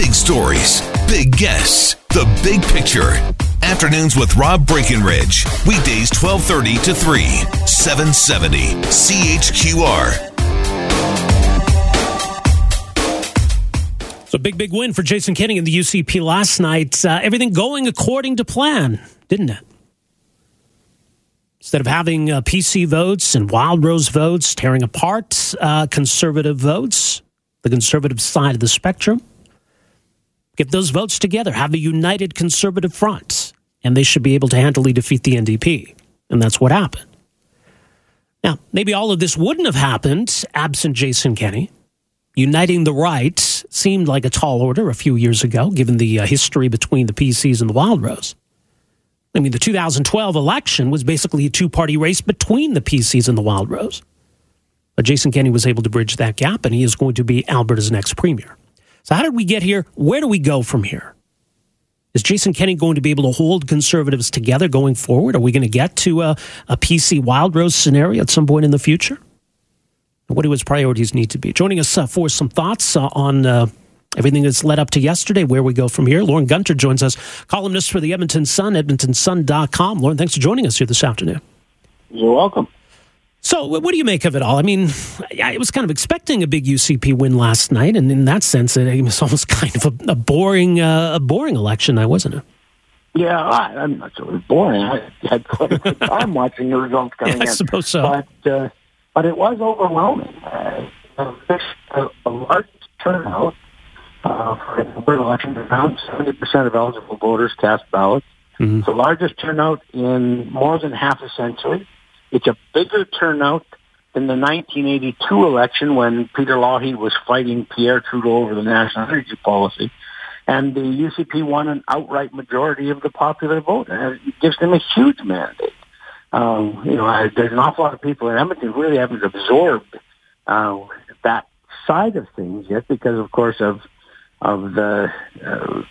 Big stories, big guests, the big picture. Afternoons with Rob Breckenridge. Weekdays 1230 to 3, 770 CHQR. So big, big win for Jason Kenney in the UCP last night. Uh, everything going according to plan, didn't it? Instead of having uh, PC votes and Wildrose votes tearing apart uh, conservative votes, the conservative side of the spectrum, get those votes together, have a united conservative front, and they should be able to handily defeat the NDP. And that's what happened. Now, maybe all of this wouldn't have happened absent Jason Kenney. Uniting the right seemed like a tall order a few years ago, given the uh, history between the PCs and the Wildrose. I mean, the 2012 election was basically a two party race between the PCs and the Wildrose. But Jason Kenney was able to bridge that gap, and he is going to be Alberta's next premier. So, how did we get here? Where do we go from here? Is Jason Kenney going to be able to hold conservatives together going forward? Are we going to get to a, a PC Wildrose scenario at some point in the future? what do his priorities need to be? Joining us uh, for some thoughts uh, on uh, everything that's led up to yesterday, where we go from here. Lorne Gunter joins us, columnist for the Edmonton Sun, edmontonsun.com. Lorne, thanks for joining us here this afternoon. You're welcome. So, what do you make of it all? I mean, I was kind of expecting a big UCP win last night, and in that sense, it was almost kind of a, a boring, uh, a boring election, I wasn't it? Yeah, I, am not sure it was boring. I had quite a good time watching the results coming yeah, I in. suppose so. But uh, but it was overwhelming. Uh, a, a large turnout uh, for the election. Around 70% of eligible voters cast ballots. Mm-hmm. It's the largest turnout in more than half a century. It's a bigger turnout than the 1982 election when Peter Lougheed was fighting Pierre Trudeau over the national energy policy. And the UCP won an outright majority of the popular vote. And it gives them a huge mandate um, you know, there's an awful lot of people in Edmonton who really haven't absorbed uh, that side of things yet because, of course, of of the uh,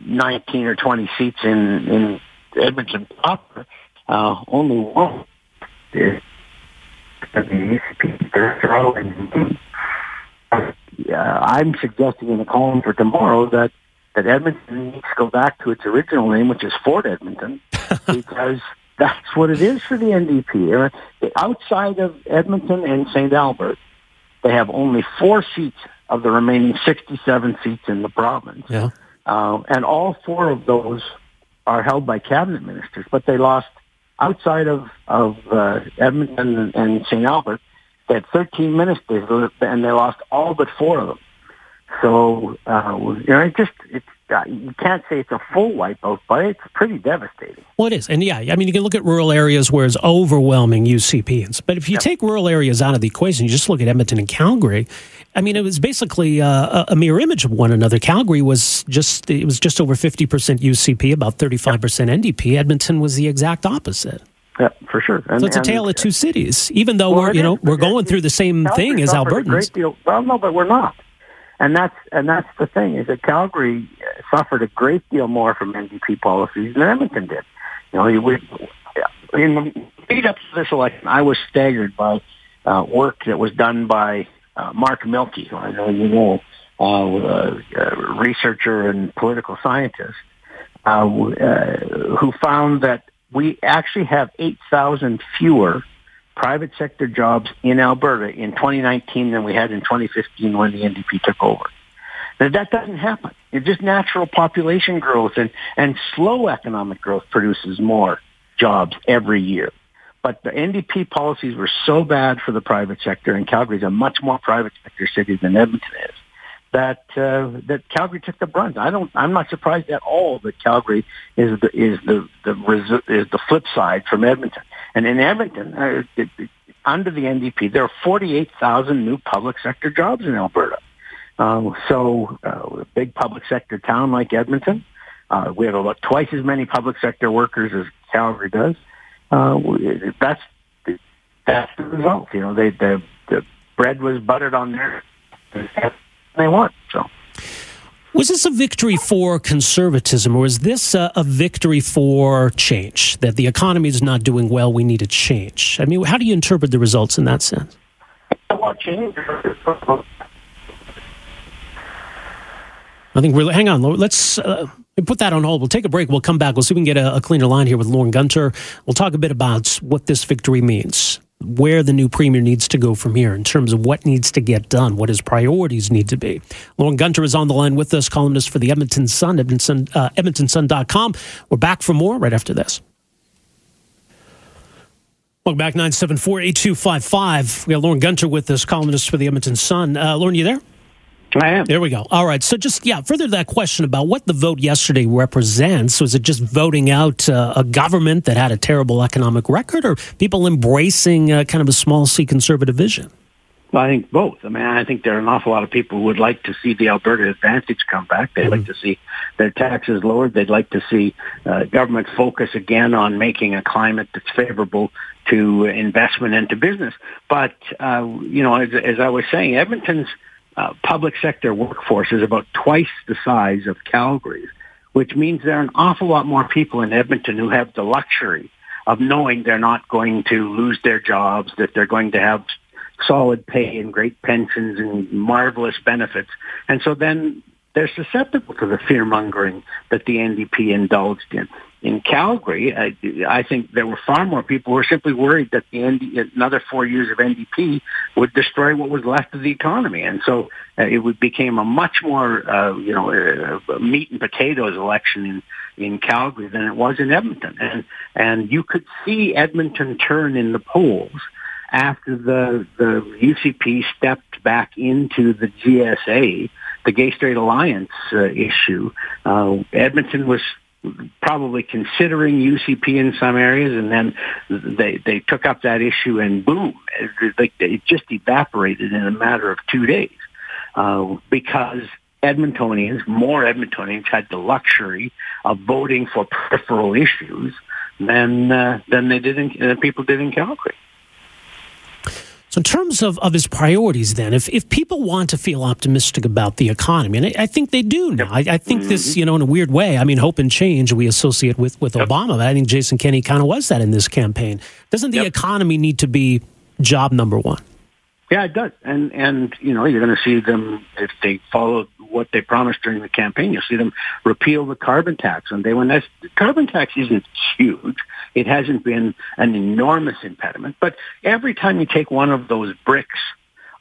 19 or 20 seats in in Edmonton proper. Uh, only one is the UCP. Uh, I'm suggesting in the column for tomorrow that that Edmonton needs to go back to its original name, which is Fort Edmonton, because that's what it is for the NDP. Outside of Edmonton and St. Albert, they have only four seats of the remaining 67 seats in the province. Yeah. Uh, and all four of those are held by cabinet ministers, but they lost outside of, of uh, Edmonton and, and St. Albert. They had 13 ministers, and they lost all but four of them. So, uh, you know, it just, it's, uh, you can't say it's a full wipeout, but it's pretty devastating. Well, it is. And yeah, I mean, you can look at rural areas where it's overwhelming UCPs. But if you take rural areas out of the equation, you just look at Edmonton and Calgary. I mean, it was basically uh, a mirror image of one another. Calgary was just, it was just over 50% UCP, about 35% NDP. Edmonton was the exact opposite. Yeah, for sure. And, so it's a tale of two cities, even though well, we're, you know, is. we're going through the same thing as Albertans. Well, no, but we're not. And that's and that's the thing is that Calgary suffered a great deal more from NDP policies than Edmonton did. You know, in the lead up to this election, I was staggered by uh, work that was done by uh, Mark Milke, who I know you know, uh, a researcher and political scientist, uh, uh, who found that we actually have 8,000 fewer private sector jobs in Alberta in 2019 than we had in 2015 when the NDP took over. Now, that doesn't happen. Just natural population growth and, and slow economic growth produces more jobs every year. But the NDP policies were so bad for the private sector, and Calgary is a much more private sector city than Edmonton is, that uh, that Calgary took the brunt. I don't. I'm not surprised at all that Calgary is the is the the is the flip side from Edmonton. And in Edmonton, uh, it, it, under the NDP, there are 48,000 new public sector jobs in Alberta. Uh, so uh, a big public sector town like Edmonton, uh, we have about twice as many public sector workers as Calgary does. Uh, that's that's the result. You know, they the the bread was buttered on their they want so. Was this a victory for conservatism, or is this a, a, victory for change? That the economy is not doing well, we need a change. I mean, how do you interpret the results in that sense? change. I think we're, hang on, let's uh, put that on hold. We'll take a break. We'll come back. We'll see if we can get a, a cleaner line here with Lorne Gunter. We'll talk a bit about what this victory means, where the new premier needs to go from here in terms of what needs to get done, what his priorities need to be. Lorne Gunter is on the line with us, columnist for the Edmonton Sun, Edmonton, uh, EdmontonSun.com. We're back for more right after this. Welcome back, 974 8255. We got Lorne Gunter with us, columnist for the Edmonton Sun. Uh, Lorne, you there? I am. There we go. All right. So, just, yeah, further to that question about what the vote yesterday represents was it just voting out uh, a government that had a terrible economic record or people embracing uh, kind of a small c conservative vision? Well, I think both. I mean, I think there are an awful lot of people who would like to see the Alberta Advantage come back. They'd mm-hmm. like to see their taxes lowered. They'd like to see uh, government focus again on making a climate that's favorable to investment and to business. But, uh, you know, as, as I was saying, Edmonton's uh, public sector workforce is about twice the size of Calgary's, which means there are an awful lot more people in Edmonton who have the luxury of knowing they're not going to lose their jobs, that they're going to have solid pay and great pensions and marvelous benefits. And so then they're susceptible to the fear mongering that the NDP indulged in. In Calgary, I, I think there were far more people who were simply worried that the ND, another four years of NDP would destroy what was left of the economy, and so uh, it would, became a much more, uh, you know, uh, meat and potatoes election in in Calgary than it was in Edmonton, and and you could see Edmonton turn in the polls after the the UCP stepped back into the GSA, the Gay Straight Alliance uh, issue. Uh, Edmonton was probably considering UCP in some areas, and then they they took up that issue, and boom, it, it just evaporated in a matter of two days uh, because Edmontonians, more Edmontonians, had the luxury of voting for peripheral issues than uh, than they did in, than people did in Calgary. So, in terms of, of his priorities, then, if, if people want to feel optimistic about the economy, and I, I think they do now, I, I think mm-hmm. this, you know, in a weird way, I mean, hope and change we associate with, with yep. Obama, but I think Jason Kenney kind of was that in this campaign. Doesn't the yep. economy need to be job number one? Yeah, it does. And, and you know, you're going to see them, if they follow what they promised during the campaign, you'll see them repeal the carbon tax. And they, when that's, the carbon tax isn't huge. It hasn't been an enormous impediment. But every time you take one of those bricks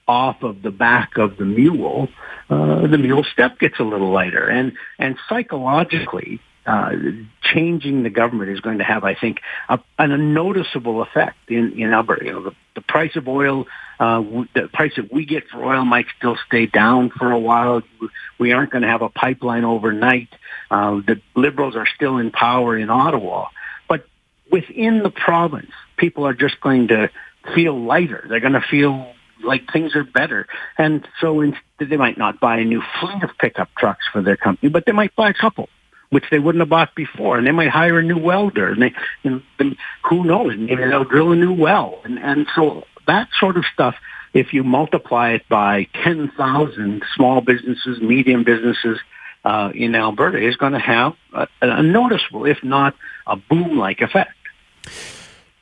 off of the back of the mule, uh, the mule step gets a little lighter. And, and psychologically, uh, changing the government is going to have, I think, a, a noticeable effect in, in Alberta. You know, the, the price of oil, uh, the price that we get for oil might still stay down for a while. We aren't going to have a pipeline overnight. Uh, the Liberals are still in power in Ottawa. But within the province, people are just going to feel lighter. They're going to feel like things are better. And so instead, they might not buy a new fleet of pickup trucks for their company, but they might buy a couple which they wouldn't have bought before. And they might hire a new welder. And they, you know, who knows? Maybe they'll drill a new well. And, and so that sort of stuff, if you multiply it by 10,000 small businesses, medium businesses uh, in Alberta, is going to have a, a noticeable, if not a boom-like effect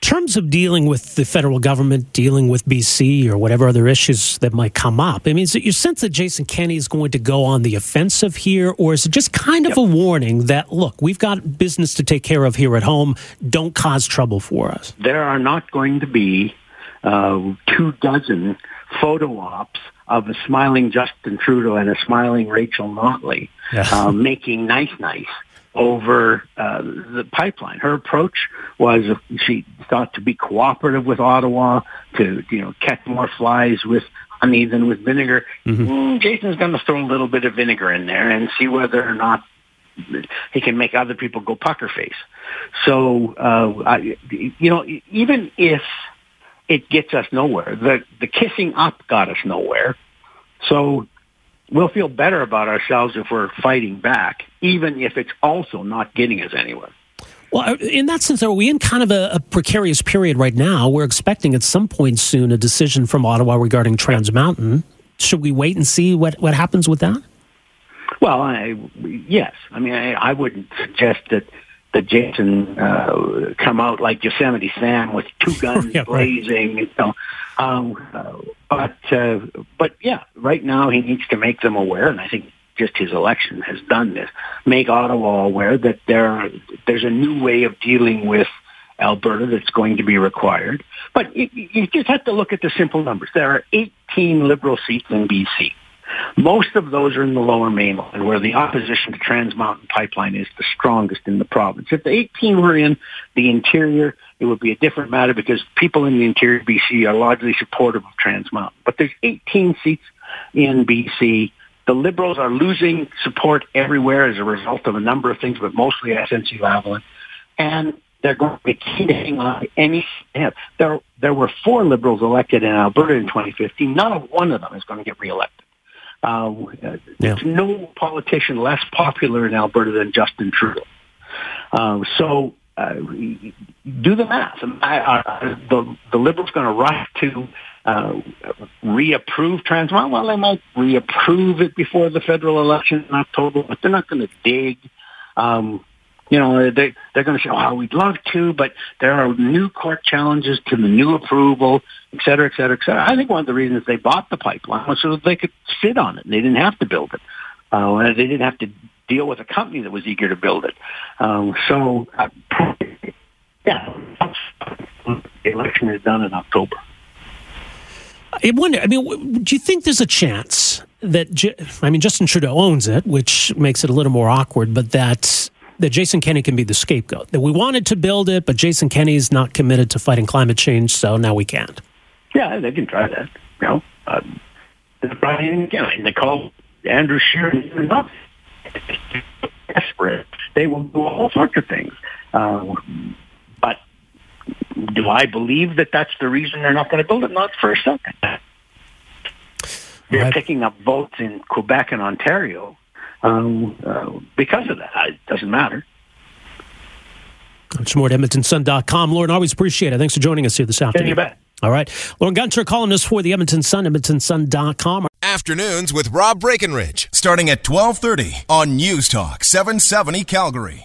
terms of dealing with the federal government, dealing with BC or whatever other issues that might come up, I mean, is it your sense that Jason Kenney is going to go on the offensive here, or is it just kind of yep. a warning that, look, we've got business to take care of here at home, don't cause trouble for us? There are not going to be uh, two dozen photo ops of a smiling Justin Trudeau and a smiling Rachel Notley yeah. uh, making nice nice over uh, the pipeline. Her approach was she thought to be cooperative with Ottawa, to you know catch more flies with honey than with vinegar. Mm-hmm. Mm, Jason's going to throw a little bit of vinegar in there and see whether or not he can make other people go pucker face. So uh, I, you know, even if it gets us nowhere, the the kissing up got us nowhere. So we'll feel better about ourselves if we're fighting back, even if it's also not getting us anywhere. Well, uh, in that sense, are we in kind of a, a, precarious period right now? We're expecting at some point soon a decision from Ottawa regarding Trans Mountain. Should we wait and see what, what happens with that? Well, I, yes. I mean, I, I wouldn't suggest that that Jason uh, come out like Yosemite Sam with two guns yeah, blazing. You know, um, but uh, but yeah, right now he needs to make them aware, and I think just his election has done this, make Ottawa aware that there there's a new way of dealing with Alberta that's going to be required. But you, you just have to look at the simple numbers. There are 18 Liberal seats in BC. Most of those are in the lower mainland where the opposition to Trans Mountain Pipeline is the strongest in the province. If the 18 were in the interior, it would be a different matter because people in the interior of BC are largely supportive of Trans Mountain. But there's 18 seats in BC. The Liberals are losing support everywhere as a result of a number of things, but mostly SNC Lavalin. And they're going to be keen to hang on any There, there were four Liberals elected in Alberta in 2015. Not one of them is going to get reelected. Uh, yeah. There's no politician less popular in Alberta than Justin Trudeau. Uh, so uh, do the math. I, I, the, the Liberals going to rush to uh, reapprove Trans Mountain. Well, they might reapprove it before the federal election in October, but they're not going to dig. Um, you know, they, they're going to say, oh, we'd love to, but there are new court challenges to the new approval, et cetera, et cetera, et cetera. I think one of the reasons they bought the pipeline was so that they could sit on it. and They didn't have to build it. Uh, they didn't have to deal with a company that was eager to build it. Um, so, uh, yeah, the election is done in October. I wonder. I mean, do you think there's a chance that I mean Justin Trudeau owns it, which makes it a little more awkward, but that that Jason Kenney can be the scapegoat. That we wanted to build it, but Jason Kenney is not committed to fighting climate change, so now we can't. Yeah, they can try that. You know, uh, Brian again, they call Andrew not desperate. They will do all sorts of things. Uh, but do I believe that that's the reason they're not going to build it? Not for a second. They're right. picking up votes in Quebec and Ontario um, uh, because of that. It doesn't matter. It's more at EdmontonSun.com. Lorne, always appreciate it. Thanks for joining us here this afternoon. Yeah, you bet. All right. Lorne Gunter, columnist for the Edmonton Sun, EdmontonSun.com. Afternoons with Rob Breckenridge, starting at 1230 on News Talk 770 Calgary.